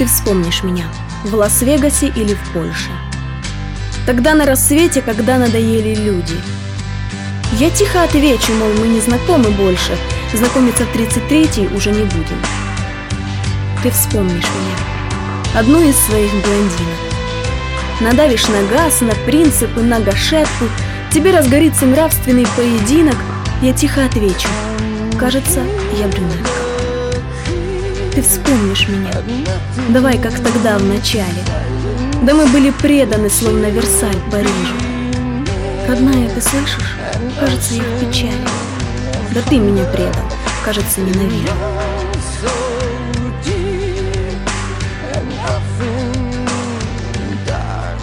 Ты вспомнишь меня в Лас-Вегасе или в Польше. Тогда на рассвете, когда надоели люди. Я тихо отвечу, мол, мы не знакомы больше, знакомиться в 33-й уже не будем. Ты вспомнишь меня, одну из своих блондинок. Надавишь на газ, на принципы, на гашетку, тебе разгорится нравственный поединок, я тихо отвечу. Кажется, я брюнетка ты вспомнишь меня. Давай, как тогда в начале. Да мы были преданы, словно Версаль Парижу. Родная, ты слышишь? Кажется, я в печали. Да ты меня предал, кажется, ненавижу. Nothing dark